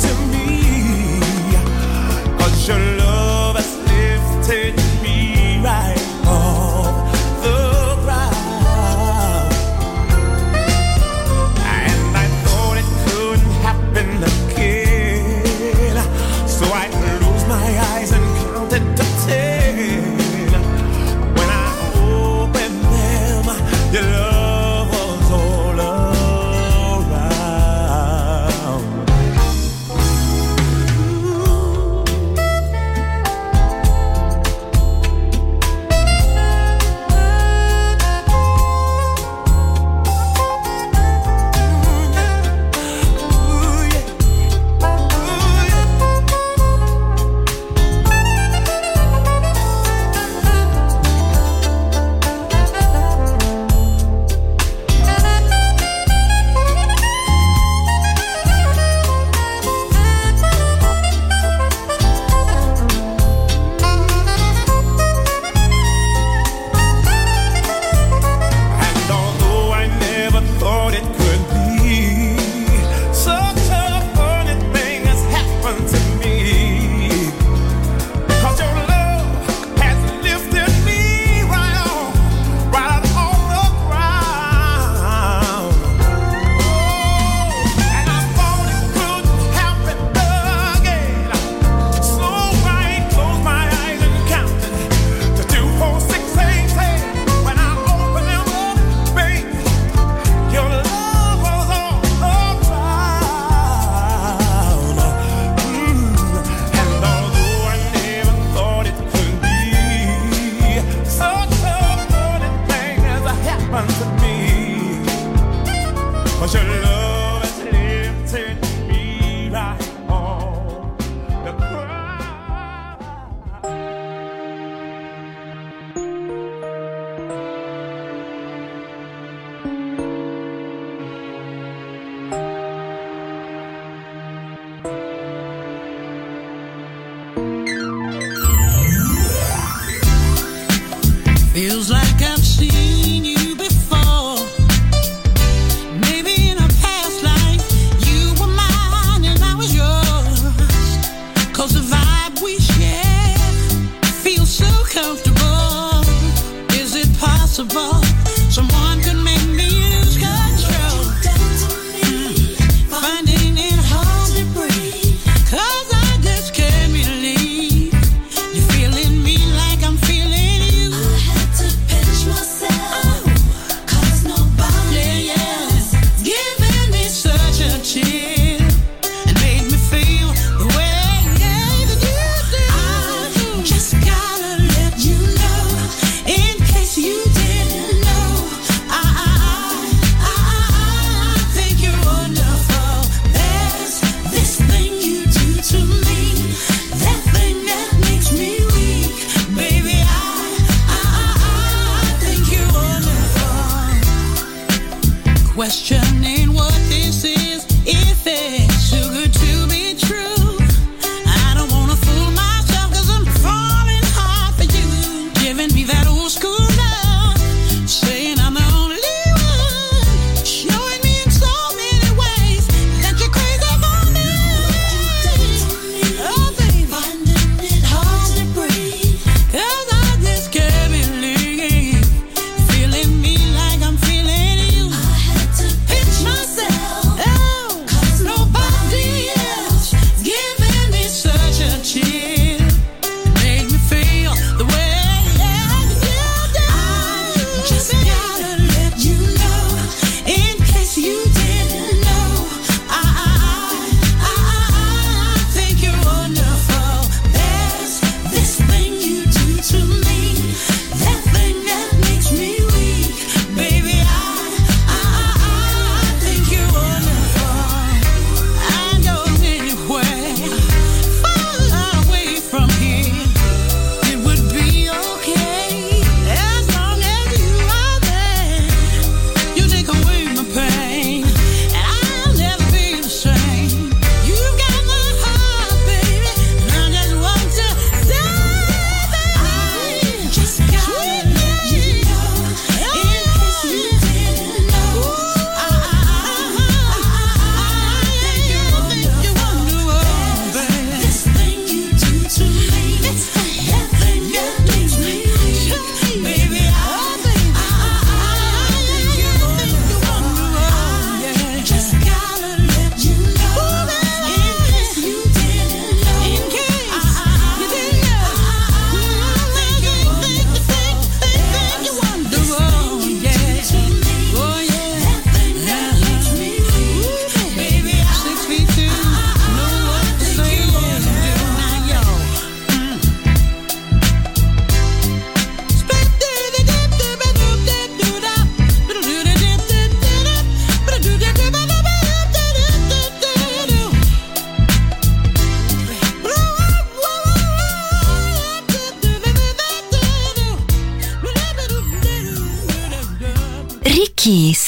to me.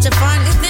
Such find funny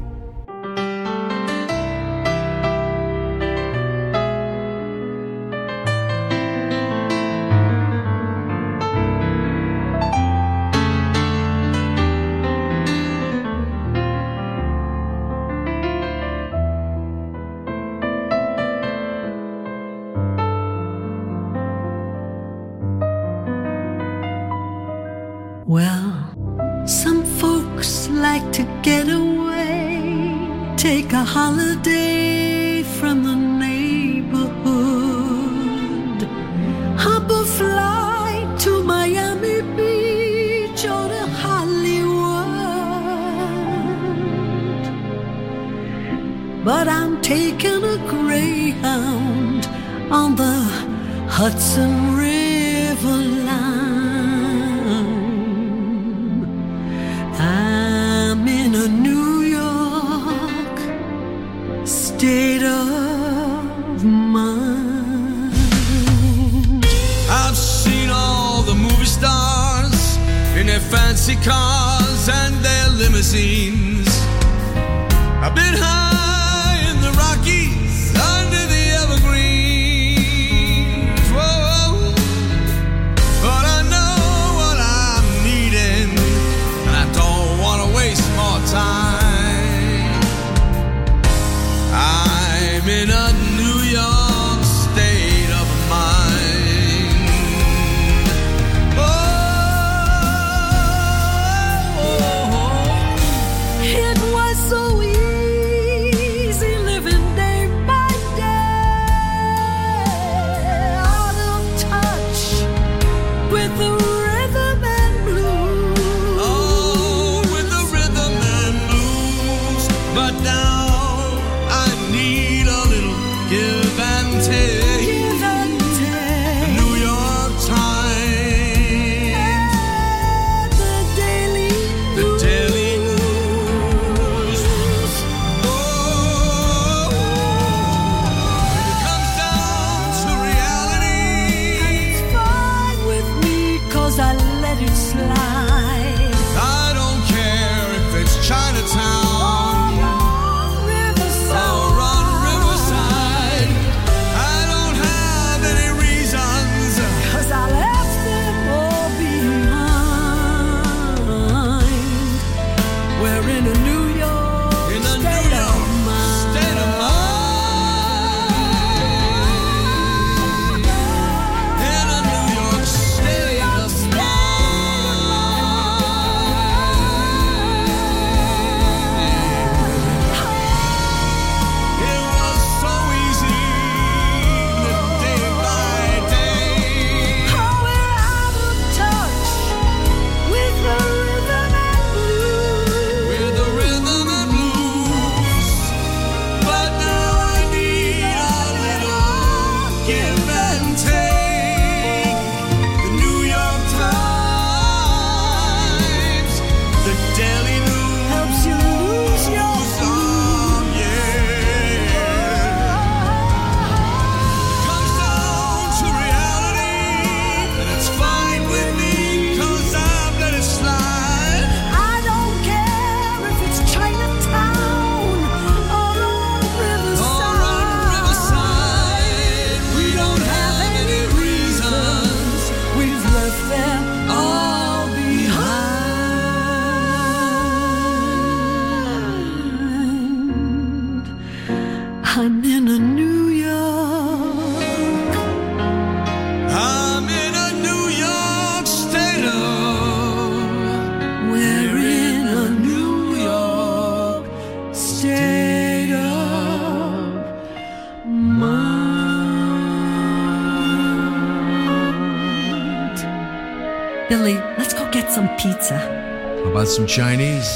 some Chinese.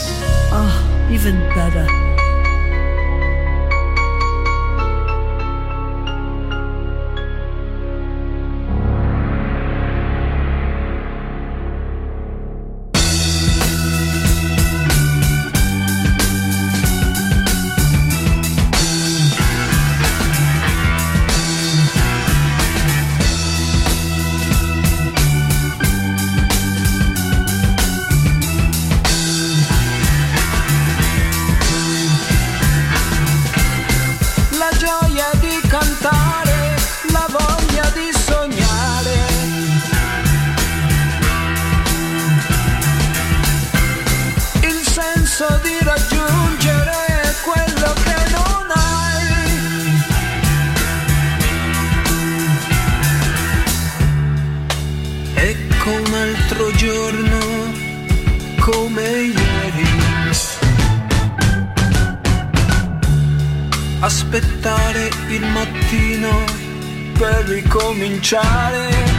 Ah, oh, even better. altro giorno come ieri. Aspettare il mattino per ricominciare.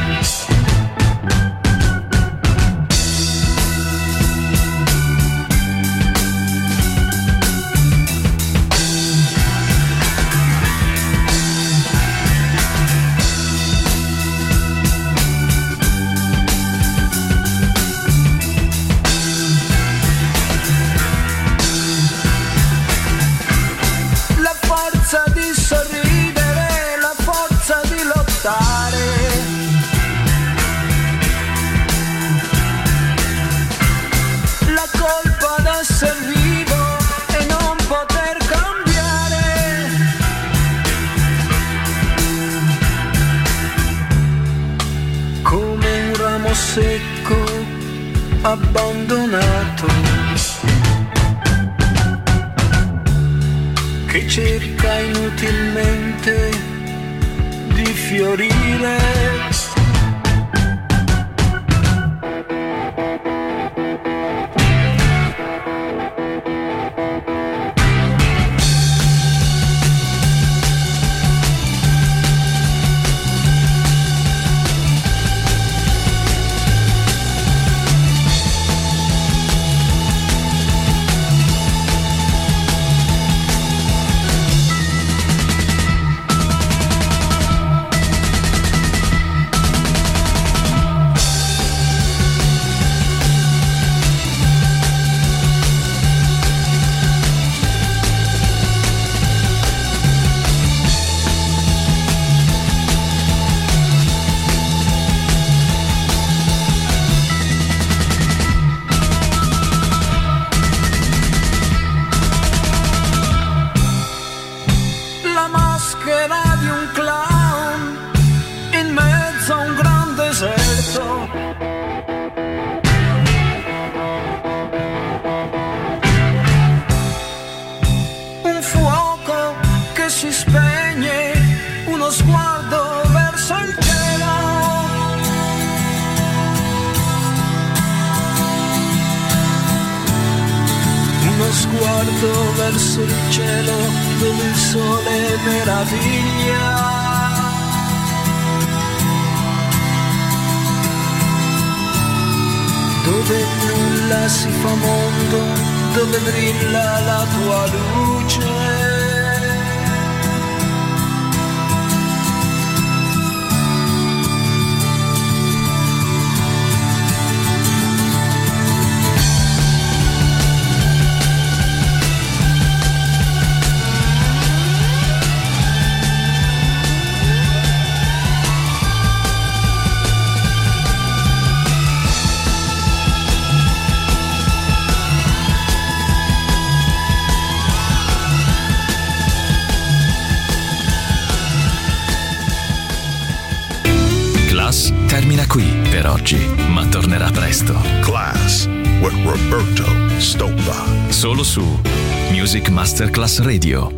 Masterclass Radio.